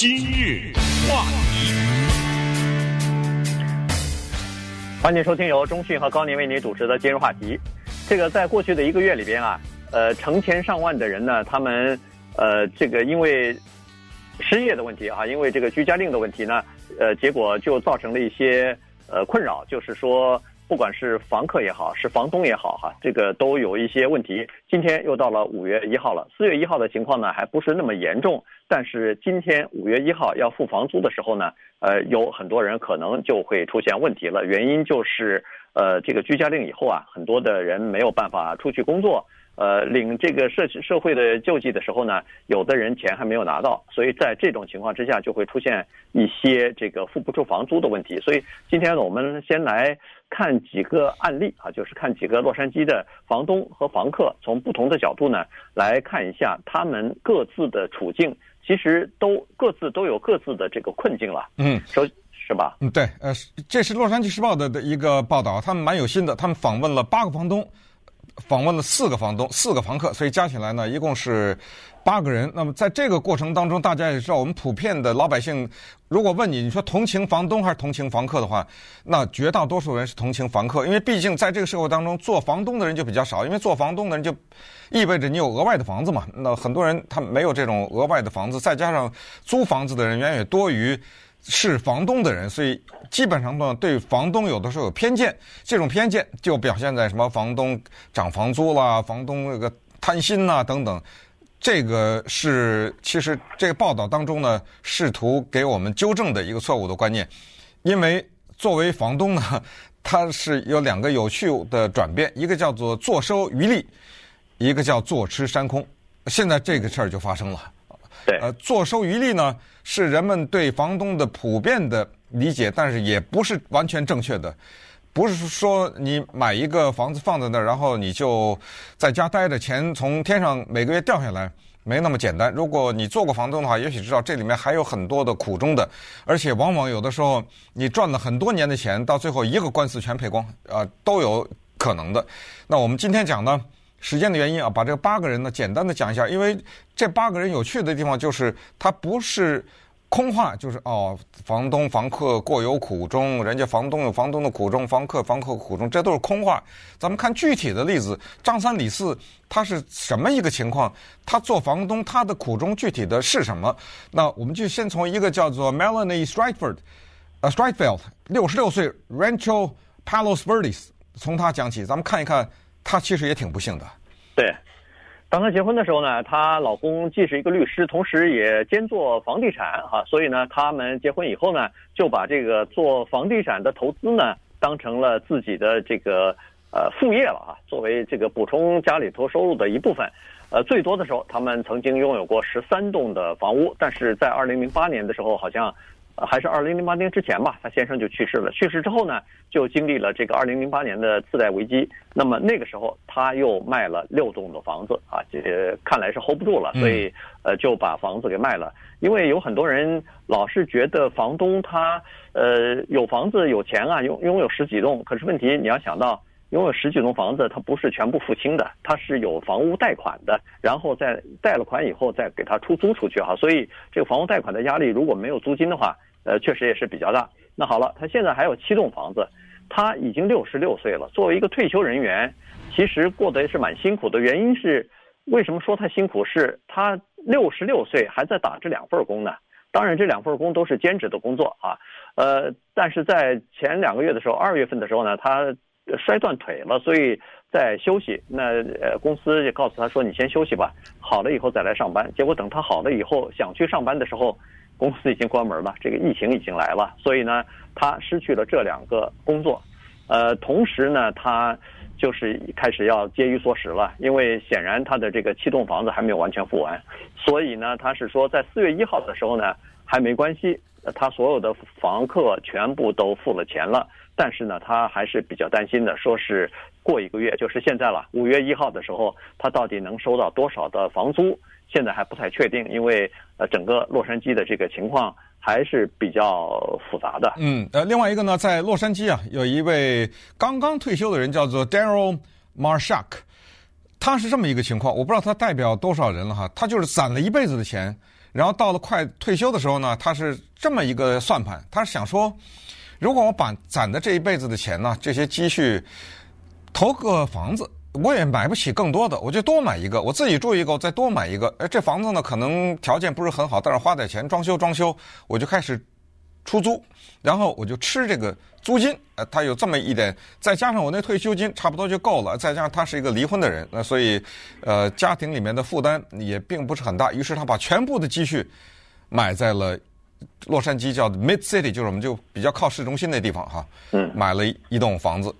今日话题，欢迎收听由中讯和高宁为您主持的今日话题。这个在过去的一个月里边啊，呃，成千上万的人呢，他们呃，这个因为失业的问题啊，因为这个居家令的问题呢，呃，结果就造成了一些呃困扰，就是说。不管是房客也好，是房东也好，哈，这个都有一些问题。今天又到了五月一号了，四月一号的情况呢，还不是那么严重。但是今天五月一号要付房租的时候呢，呃，有很多人可能就会出现问题了。原因就是，呃，这个居家令以后啊，很多的人没有办法出去工作。呃，领这个社社会的救济的时候呢，有的人钱还没有拿到，所以在这种情况之下，就会出现一些这个付不出房租的问题。所以今天呢，我们先来看几个案例啊，就是看几个洛杉矶的房东和房客，从不同的角度呢来看一下他们各自的处境，其实都各自都有各自的这个困境了。嗯，首是吧？嗯，对，呃，这是洛杉矶时报的的一个报道，他们蛮有心的，他们访问了八个房东。访问了四个房东、四个房客，所以加起来呢，一共是八个人。那么在这个过程当中，大家也知道，我们普遍的老百姓，如果问你，你说同情房东还是同情房客的话，那绝大多数人是同情房客，因为毕竟在这个社会当中，做房东的人就比较少，因为做房东的人就意味着你有额外的房子嘛。那很多人他没有这种额外的房子，再加上租房子的人远远多于。是房东的人，所以基本上呢，对房东有的时候有偏见。这种偏见就表现在什么房东涨房租啦，房东那个贪心呐等等。这个是其实这个报道当中呢，试图给我们纠正的一个错误的观念。因为作为房东呢，他是有两个有趣的转变，一个叫做坐收渔利，一个叫坐吃山空。现在这个事儿就发生了。呃，坐收渔利呢，是人们对房东的普遍的理解，但是也不是完全正确的。不是说你买一个房子放在那儿，然后你就在家待着，钱从天上每个月掉下来，没那么简单。如果你做过房东的话，也许知道这里面还有很多的苦衷的，而且往往有的时候你赚了很多年的钱，到最后一个官司全赔光，啊、呃，都有可能的。那我们今天讲呢？时间的原因啊，把这八个人呢简单的讲一下，因为这八个人有趣的地方就是，他不是空话，就是哦，房东房客各有苦衷，人家房东有房东的苦衷，房客房客苦衷，这都是空话。咱们看具体的例子，张三李四他是什么一个情况？他做房东，他的苦衷具体的是什么？那我们就先从一个叫做 Melanie Streitfeld，呃，Streitfeld，六十六岁，Rancho Palos Verdes，从他讲起，咱们看一看。她其实也挺不幸的，对。当她结婚的时候呢，她老公既是一个律师，同时也兼做房地产哈，所以呢，他们结婚以后呢，就把这个做房地产的投资呢，当成了自己的这个呃副业了啊，作为这个补充家里头收入的一部分。呃，最多的时候，他们曾经拥有过十三栋的房屋，但是在二零零八年的时候，好像。还是二零零八年之前吧，他先生就去世了。去世之后呢，就经历了这个二零零八年的次贷危机。那么那个时候，他又卖了六栋的房子啊，这看来是 hold 不住了，所以呃就把房子给卖了。因为有很多人老是觉得房东他呃有房子有钱啊，拥拥有十几栋。可是问题你要想到。拥有十几栋房子，他不是全部付清的，他是有房屋贷款的，然后再贷了款以后再给他出租出去哈，所以这个房屋贷款的压力如果没有租金的话，呃，确实也是比较大。那好了，他现在还有七栋房子，他已经六十六岁了，作为一个退休人员，其实过得也是蛮辛苦的。原因是为什么说他辛苦？是他六十六岁还在打这两份工呢？当然，这两份工都是兼职的工作啊，呃，但是在前两个月的时候，二月份的时候呢，他。摔断腿了，所以在休息。那呃，公司也告诉他说：“你先休息吧，好了以后再来上班。”结果等他好了以后，想去上班的时候，公司已经关门了，这个疫情已经来了。所以呢，他失去了这两个工作。呃，同时呢，他就是开始要节衣缩食了，因为显然他的这个七栋房子还没有完全付完。所以呢，他是说在四月一号的时候呢，还没关系，他所有的房客全部都付了钱了。但是呢，他还是比较担心的，说是过一个月，就是现在了，五月一号的时候，他到底能收到多少的房租，现在还不太确定，因为呃，整个洛杉矶的这个情况还是比较复杂的。嗯，呃，另外一个呢，在洛杉矶啊，有一位刚刚退休的人叫做 Daryl Marshak，他是这么一个情况，我不知道他代表多少人了哈，他就是攒了一辈子的钱，然后到了快退休的时候呢，他是这么一个算盘，他是想说，如果我把攒的这一辈子的钱呢，这些积蓄投个房子，我也买不起更多的，我就多买一个，我自己住一个，我再多买一个。哎，这房子呢，可能条件不是很好，但是花点钱装修装修，我就开始出租，然后我就吃这个租金。呃，他有这么一点，再加上我那退休金，差不多就够了。再加上他是一个离婚的人，那所以，呃，家庭里面的负担也并不是很大。于是他把全部的积蓄买在了洛杉矶，叫 Mid City，就是我们就比较靠市中心那地方哈。嗯。买了一栋房子，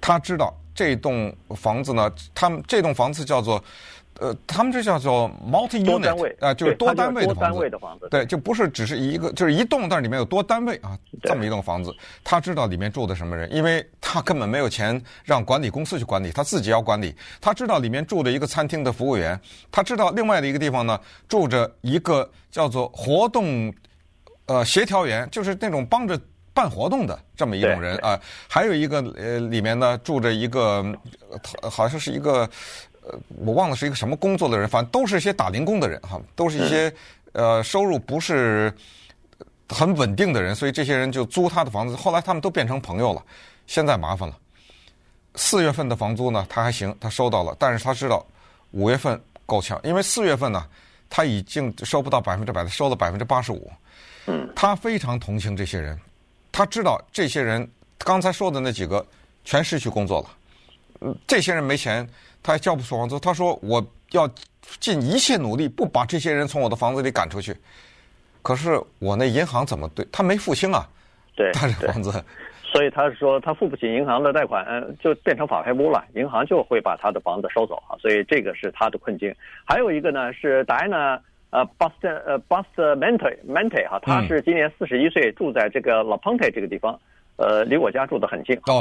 他知道。这栋房子呢，他们这栋房子叫做，呃，他们这叫做 multi unit 啊、呃，就是多单位的房子。单位的房子。对，就不是只是一个，就是一栋，但是里面有多单位啊，这么一栋房子。他知道里面住的什么人，因为他根本没有钱让管理公司去管理，他自己要管理。他知道里面住着一个餐厅的服务员，他知道另外的一个地方呢，住着一个叫做活动，呃，协调员，就是那种帮着。办活动的这么一种人啊，还有一个呃，里面呢住着一个，好像是一个，呃，我忘了是一个什么工作的人，反正都是一些打零工的人哈，都是一些呃收入不是很稳定的人，所以这些人就租他的房子。后来他们都变成朋友了，现在麻烦了。四月份的房租呢，他还行，他收到了，但是他知道五月份够呛，因为四月份呢他已经收不到百分之百的，收了百分之八十五。嗯，他非常同情这些人。他知道这些人刚才说的那几个全失去工作了，嗯，这些人没钱，他还交不出房租。他说：“我要尽一切努力，不把这些人从我的房子里赶出去。”可是我那银行怎么对？他没付清啊，对，他这房子，所以他说他付不起银行的贷款，就变成法拍屋了，银行就会把他的房子收走啊。所以这个是他的困境。还有一个呢是达呢。呃，Boston 呃，Bustamante，Mente 哈，他是今年四十一岁，住在这个 La Puente 这个地方，呃，离我家住得很近。哦，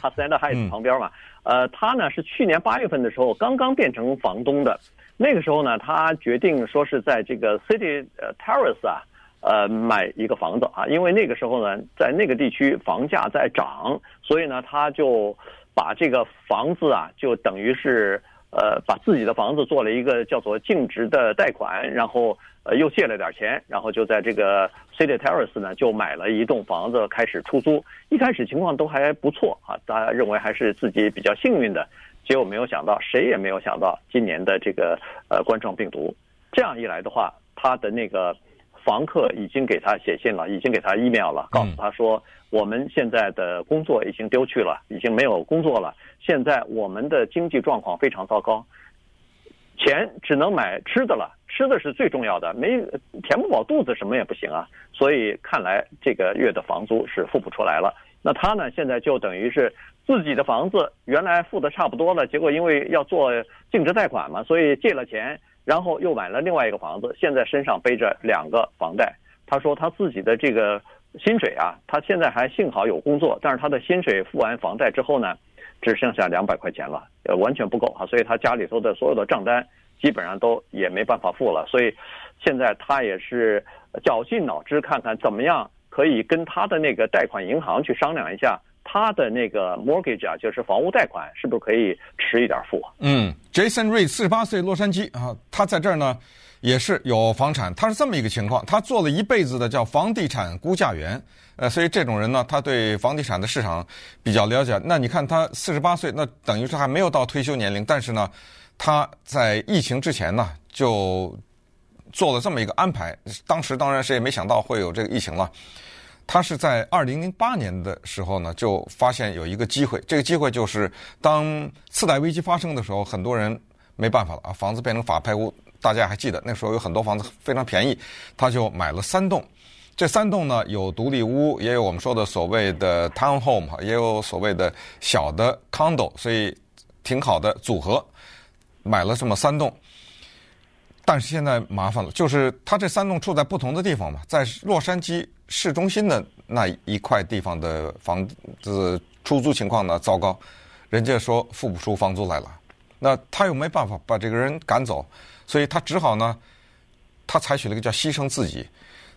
哈斯兰德海斯旁边嘛。呃，他呢是去年八月份的时候刚刚变成房东的，那个时候呢，他决定说是在这个 City Terrace 啊，呃，买一个房子啊，因为那个时候呢，在那个地区房价在涨，所以呢，他就把这个房子啊，就等于是。呃，把自己的房子做了一个叫做净值的贷款，然后呃又借了点钱，然后就在这个 City Terrace 呢就买了一栋房子开始出租。一开始情况都还不错啊，大家认为还是自己比较幸运的。结果没有想到，谁也没有想到今年的这个呃冠状病毒，这样一来的话，他的那个房客已经给他写信了，已经给他 email 了，告诉他说。我们现在的工作已经丢去了，已经没有工作了。现在我们的经济状况非常糟糕，钱只能买吃的了，吃的是最重要的，没填不饱肚子，什么也不行啊。所以看来这个月的房租是付不出来了。那他呢，现在就等于是自己的房子原来付的差不多了，结果因为要做净值贷款嘛，所以借了钱，然后又买了另外一个房子，现在身上背着两个房贷。他说他自己的这个。薪水啊，他现在还幸好有工作，但是他的薪水付完房贷之后呢，只剩下两百块钱了，呃，完全不够啊，所以他家里头的所有的账单基本上都也没办法付了，所以现在他也是绞尽脑汁看看怎么样可以跟他的那个贷款银行去商量一下，他的那个 mortgage 啊，就是房屋贷款是不是可以迟一点付？嗯，Jason Reed 四十八岁，洛杉矶啊，他在这儿呢。也是有房产，他是这么一个情况，他做了一辈子的叫房地产估价员，呃，所以这种人呢，他对房地产的市场比较了解。那你看他四十八岁，那等于是还没有到退休年龄，但是呢，他在疫情之前呢就做了这么一个安排。当时当然谁也没想到会有这个疫情了。他是在二零零八年的时候呢，就发现有一个机会，这个机会就是当次贷危机发生的时候，很多人没办法了啊，房子变成法拍屋。大家还记得那时候有很多房子非常便宜，他就买了三栋。这三栋呢，有独立屋，也有我们说的所谓的 town home，也有所谓的小的 condo，所以挺好的组合。买了这么三栋，但是现在麻烦了，就是他这三栋处在不同的地方嘛，在洛杉矶市中心的那一块地方的房子出租情况呢糟糕，人家说付不出房租来了，那他又没办法把这个人赶走。所以他只好呢，他采取了一个叫牺牲自己，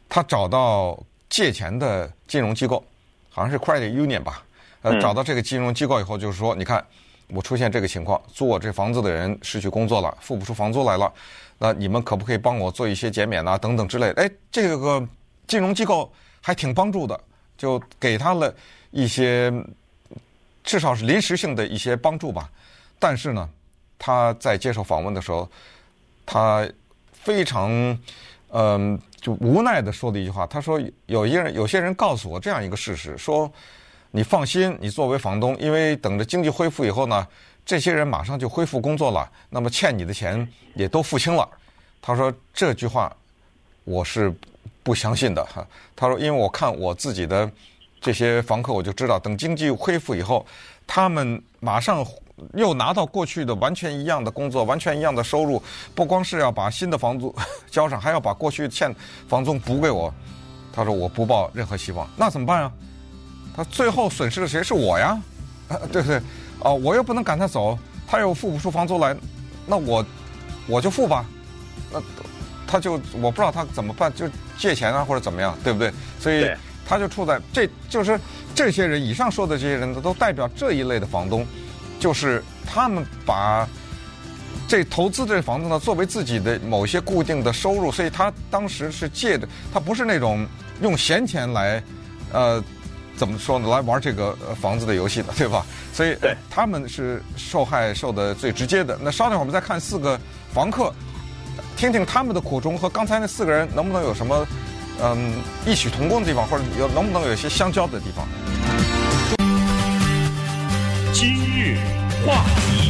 他找到借钱的金融机构，好像是 Credit Union 吧，呃，找到这个金融机构以后，就是说，你看，我出现这个情况，租我这房子的人失去工作了，付不出房租来了，那你们可不可以帮我做一些减免啊？等等之类的。哎，这个金融机构还挺帮助的，就给他了一些至少是临时性的一些帮助吧。但是呢，他在接受访问的时候，他非常嗯、就无奈地说了一句话，他说：“有一人，有些人告诉我这样一个事实，说。”你放心，你作为房东，因为等着经济恢复以后呢，这些人马上就恢复工作了，那么欠你的钱也都付清了。他说这句话我是不相信的哈。他说，因为我看我自己的这些房客，我就知道，等经济恢复以后，他们马上又拿到过去的完全一样的工作，完全一样的收入，不光是要把新的房租 交上，还要把过去欠房租补给我。他说我不抱任何希望，那怎么办呀？他最后损失的谁是我呀？啊，对不对？啊，我又不能赶他走，他又付不出房租来，那我我就付吧。那他就我不知道他怎么办，就借钱啊或者怎么样，对不对？所以他就处在这就是这些人以上说的这些人都代表这一类的房东，就是他们把这投资这房子呢作为自己的某些固定的收入，所以他当时是借的，他不是那种用闲钱来呃。怎么说呢？来玩这个房子的游戏的，对吧？所以他们是受害受的最直接的。那稍等会儿我们再看四个房客，听听他们的苦衷和刚才那四个人能不能有什么嗯异曲同工的地方，或者有能不能有一些相交的地方。今日话题，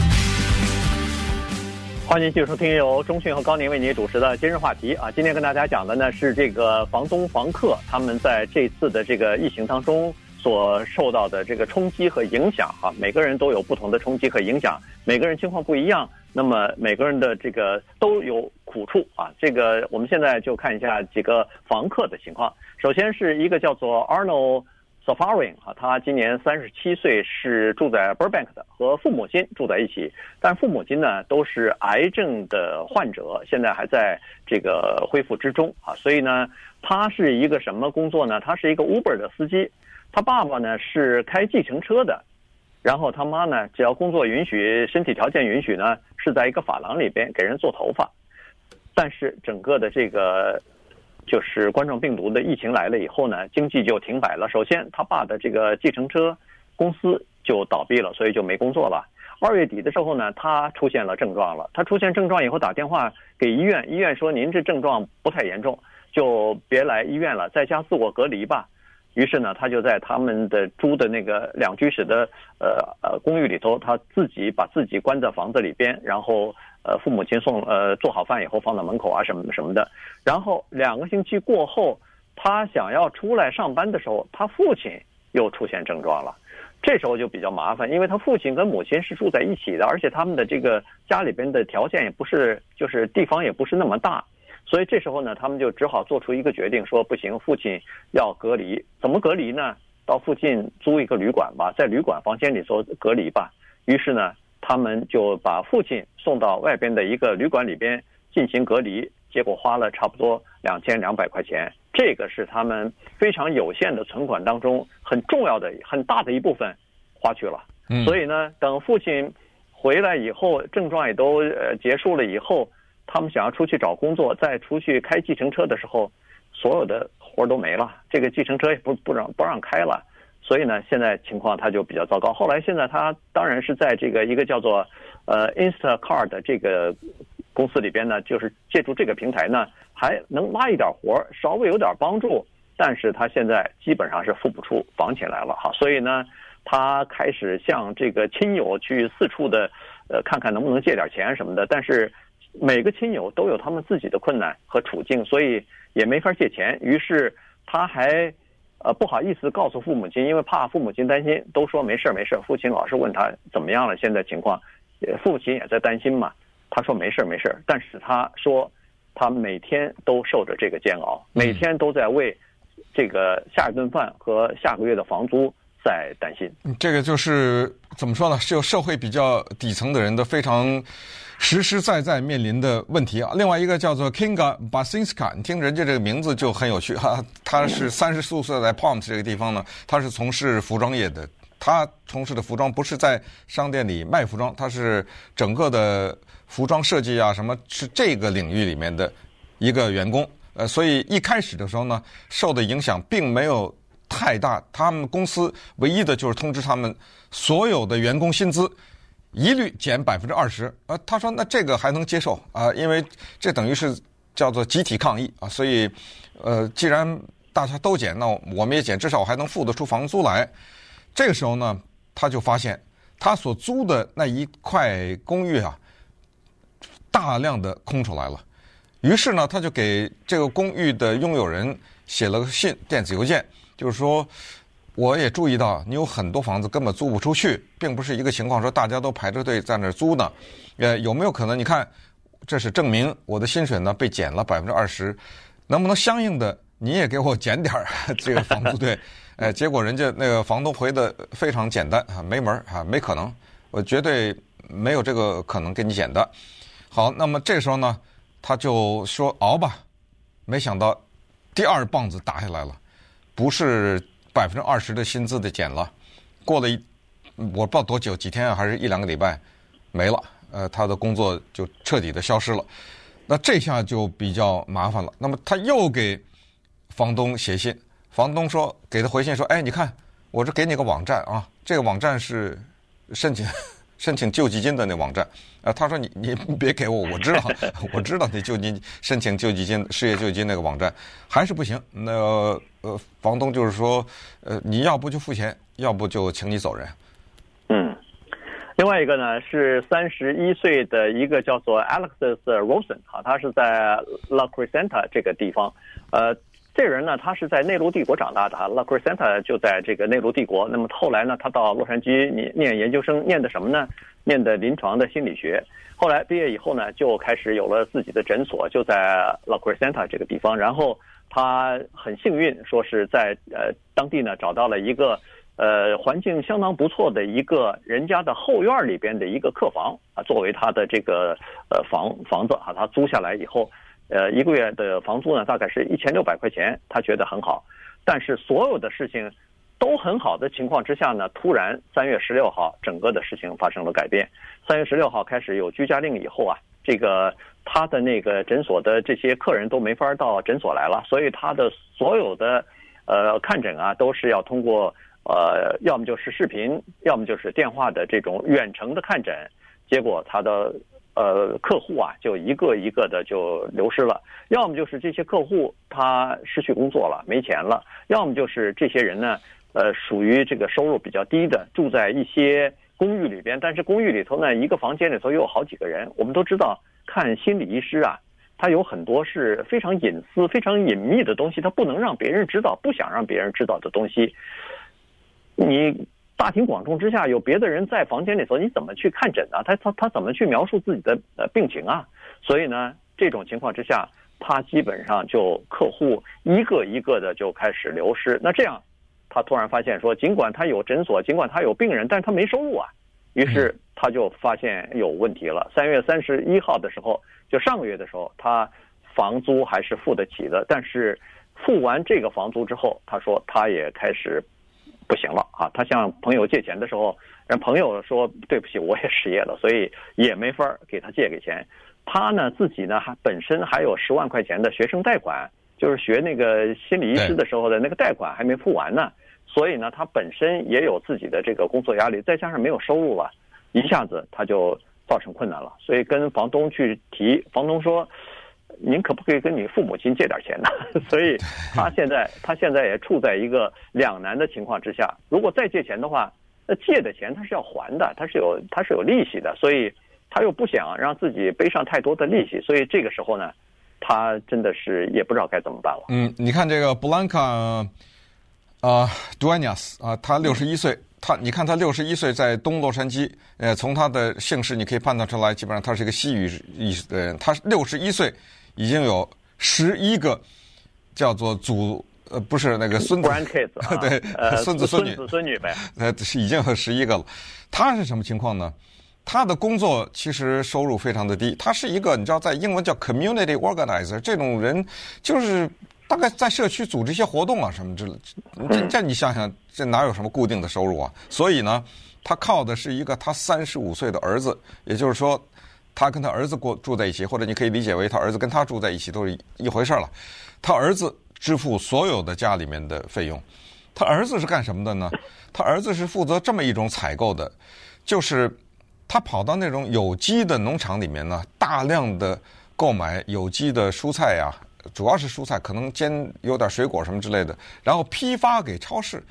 欢迎继续收听由中讯和高宁为您主持的今日话题啊。今天跟大家讲的呢是这个房东房客他们在这次的这个疫情当中。所受到的这个冲击和影响啊，每个人都有不同的冲击和影响，每个人情况不一样，那么每个人的这个都有苦处啊。这个我们现在就看一下几个房客的情况。首先是一个叫做 Arnold Safarin 啊，他今年三十七岁，是住在 Burbank 的，和父母亲住在一起，但父母亲呢都是癌症的患者，现在还在这个恢复之中啊。所以呢，他是一个什么工作呢？他是一个 Uber 的司机。他爸爸呢是开计程车的，然后他妈呢，只要工作允许、身体条件允许呢，是在一个发廊里边给人做头发。但是整个的这个就是冠状病毒的疫情来了以后呢，经济就停摆了。首先，他爸的这个计程车公司就倒闭了，所以就没工作了。二月底的时候呢，他出现了症状了。他出现症状以后打电话给医院，医院说您这症状不太严重，就别来医院了，在家自我隔离吧。于是呢，他就在他们的租的那个两居室的呃呃公寓里头，他自己把自己关在房子里边，然后呃父母亲送呃做好饭以后放到门口啊什么什么的。然后两个星期过后，他想要出来上班的时候，他父亲又出现症状了。这时候就比较麻烦，因为他父亲跟母亲是住在一起的，而且他们的这个家里边的条件也不是，就是地方也不是那么大。所以这时候呢，他们就只好做出一个决定，说不行，父亲要隔离。怎么隔离呢？到附近租一个旅馆吧，在旅馆房间里头隔离吧。于是呢，他们就把父亲送到外边的一个旅馆里边进行隔离，结果花了差不多两千两百块钱。这个是他们非常有限的存款当中很重要的、很大的一部分花去了。所以呢，等父亲回来以后，症状也都呃结束了以后。他们想要出去找工作，再出去开计程车的时候，所有的活都没了，这个计程车也不不让不让开了，所以呢，现在情况他就比较糟糕。后来现在他当然是在这个一个叫做呃 Instacart 的这个公司里边呢，就是借助这个平台呢，还能拉一点活，稍微有点帮助，但是他现在基本上是付不出房钱来了哈，所以呢，他开始向这个亲友去四处的呃看看能不能借点钱什么的，但是。每个亲友都有他们自己的困难和处境，所以也没法借钱。于是他还，呃，不好意思告诉父母亲，因为怕父母亲担心，都说没事没事。父亲老是问他怎么样了，现在情况，父亲也在担心嘛。他说没事没事，但是他说他每天都受着这个煎熬，每天都在为这个下一顿饭和下个月的房租在担心。这个就是怎么说呢？是有社会比较底层的人的非常。实实在在面临的问题啊！另外一个叫做 Kinga Basinska，你听人家这个名字就很有趣哈。他是三十四岁在 Palms 这个地方呢，他是从事服装业的，他从事的服装不是在商店里卖服装，他是整个的服装设计啊，什么是这个领域里面的一个员工。呃，所以一开始的时候呢，受的影响并没有太大。他们公司唯一的就是通知他们所有的员工薪资一律减百分之二十。呃，他说那这个还能接受啊，因为这等于是叫做集体抗议啊。所以，呃，既然大家都减，那我们也减，至少我还能付得出房租来。这个时候呢，他就发现他所租的那一块公寓啊，大量的空出来了。于是呢，他就给这个公寓的拥有人写了个信，电子邮件，就是说，我也注意到你有很多房子根本租不出去，并不是一个情况，说大家都排着队在那儿租呢。呃，有没有可能？你看，这是证明我的薪水呢被减了百分之二十，能不能相应的你也给我减点儿这个房租？对，呃，结果人家那个房东回的非常简单啊，没门儿啊，没可能，我绝对没有这个可能给你减的。好，那么这时候呢？他就说熬吧，没想到第二棒子打下来了，不是百分之二十的薪资的减了，过了一我不知道多久，几天还是一两个礼拜，没了，呃，他的工作就彻底的消失了。那这下就比较麻烦了。那么他又给房东写信，房东说给他回信说，哎，你看我这给你个网站啊，这个网站是申请。申请救济金的那网站，啊，他说你你 别给我，我知道，我知道你救济申请救济金、失业救济金那个网站还是不行。那呃，房东就是说，呃，你要不就付钱，要不就请你走人。嗯，另外一个呢是三十一岁的一个叫做 Alexis Rosen 啊，他是在 La Crescenta 这个地方，呃。这人呢，他是在内陆帝国长大的哈，La Crescenta 就在这个内陆帝国。那么后来呢，他到洛杉矶念念研究生，念的什么呢？念的临床的心理学。后来毕业以后呢，就开始有了自己的诊所，就在 La Crescenta 这个地方。然后他很幸运，说是在呃当地呢找到了一个呃环境相当不错的一个人家的后院里边的一个客房啊，作为他的这个呃房房子啊，他租下来以后。呃，一个月的房租呢，大概是一千六百块钱，他觉得很好。但是所有的事情都很好的情况之下呢，突然三月十六号，整个的事情发生了改变。三月十六号开始有居家令以后啊，这个他的那个诊所的这些客人都没法到诊所来了，所以他的所有的呃看诊啊，都是要通过呃，要么就是视频，要么就是电话的这种远程的看诊。结果他的。呃，客户啊，就一个一个的就流失了，要么就是这些客户他失去工作了，没钱了，要么就是这些人呢，呃，属于这个收入比较低的，住在一些公寓里边，但是公寓里头呢，一个房间里头又有好几个人。我们都知道，看心理医师啊，他有很多是非常隐私、非常隐秘的东西，他不能让别人知道，不想让别人知道的东西，你。大庭广众之下，有别的人在房间里头，你怎么去看诊呢？他他他怎么去描述自己的呃病情啊？所以呢，这种情况之下，他基本上就客户一个一个的就开始流失。那这样，他突然发现说，尽管他有诊所，尽管他有病人，但是他没收入啊。于是他就发现有问题了。三月三十一号的时候，就上个月的时候，他房租还是付得起的，但是付完这个房租之后，他说他也开始。不行了啊！他向朋友借钱的时候，人朋友说对不起，我也失业了，所以也没法给他借给钱。他呢自己呢还本身还有十万块钱的学生贷款，就是学那个心理医师的时候的那个贷款还没付完呢。所以呢，他本身也有自己的这个工作压力，再加上没有收入了，一下子他就造成困难了。所以跟房东去提，房东说。您可不可以跟你父母亲借点钱呢？所以他现在他现在也处在一个两难的情况之下。如果再借钱的话，那借的钱他是要还的，他是有他是有利息的，所以他又不想让自己背上太多的利息，所以这个时候呢，他真的是也不知道该怎么办了。嗯，你看这个布兰卡啊，杜安尼亚斯啊，他六十一岁，他你看他六十一岁在东洛杉矶，呃，从他的姓氏你可以判断出来，基本上他是一个西语意思的人。他六十一岁。已经有十一个叫做祖呃，不是那个孙子 对，孙子孙女，孙子孙女呗，呃，已经有十一个了。他是什么情况呢？他的工作其实收入非常的低。他是一个你知道，在英文叫 community organizer，这种人就是大概在社区组织一些活动啊什么之类，这这你想想，这哪有什么固定的收入啊？所以呢，他靠的是一个他三十五岁的儿子，也就是说，他跟他儿子过住在一起，或者你可以理解为他儿子跟他住在一起都是一回事了。他儿子支付所有的家里面的费用，他儿子是干什么的呢？他儿子是负责这么一种采购的，就是他跑到那种有机的农场里面呢，大量的购买有机的蔬菜呀。主要是蔬菜，可能兼有点水果什么之类的，然后批发给超市，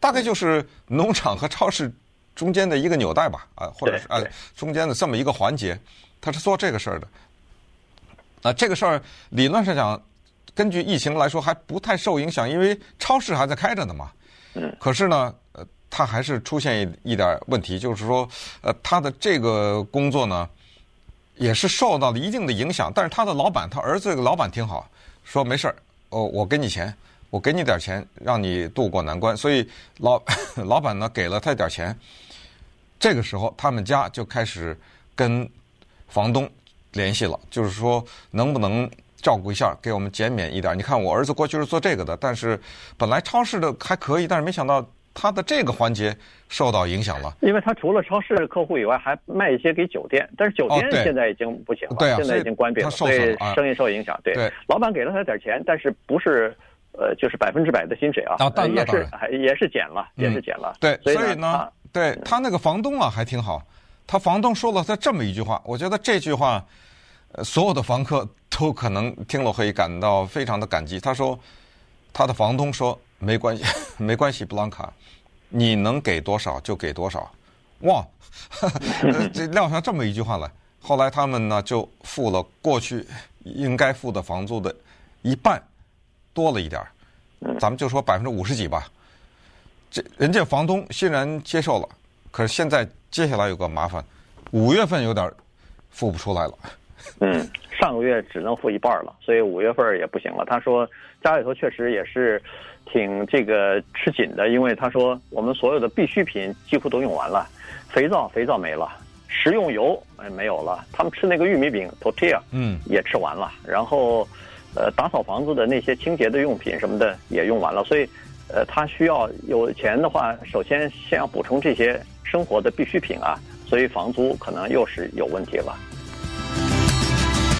大概就是农场和超市中间的一个纽带吧，啊，或者是啊中间的这么一个环节，他是做这个事儿的。啊，这个事儿理论上讲，根据疫情来说还不太受影响，因为超市还在开着呢嘛。嗯。可是呢，呃，他还是出现一一点问题，就是说，呃，他的这个工作呢。也是受到了一定的影响，但是他的老板，他儿子这个老板挺好，说没事儿，哦，我给你钱，我给你点钱，让你渡过难关。所以老 老板呢给了他点钱，这个时候他们家就开始跟房东联系了，就是说能不能照顾一下，给我们减免一点。你看我儿子过去是做这个的，但是本来超市的还可以，但是没想到。他的这个环节受到影响了，因为他除了超市客户以外，还卖一些给酒店，但是酒店现在已经不行了，对啊，现在已经关闭了，所以生意受影响。对，老板给了他点钱，但是不是呃，就是百分之百的薪水啊，也是也是减了，也是减了。对，所以呢，对他那个房东啊还挺好，他房东说了他这么一句话，我觉得这句话，呃所有的房客都可能听了会感到非常的感激。他说，他的房东说。没关系，没关系，布兰卡，你能给多少就给多少，哇，这撂下这么一句话来。后来他们呢就付了过去应该付的房租的一半，多了一点儿，咱们就说百分之五十几吧。这人家房东欣然接受了，可是现在接下来有个麻烦，五月份有点付不出来了。嗯，上个月只能付一半了，所以五月份也不行了。他说家里头确实也是。挺这个吃紧的，因为他说我们所有的必需品几乎都用完了，肥皂肥皂没了，食用油哎没有了，他们吃那个玉米饼 tortilla 嗯也吃完了，然后呃打扫房子的那些清洁的用品什么的也用完了，所以呃他需要有钱的话，首先先要补充这些生活的必需品啊，所以房租可能又是有问题了。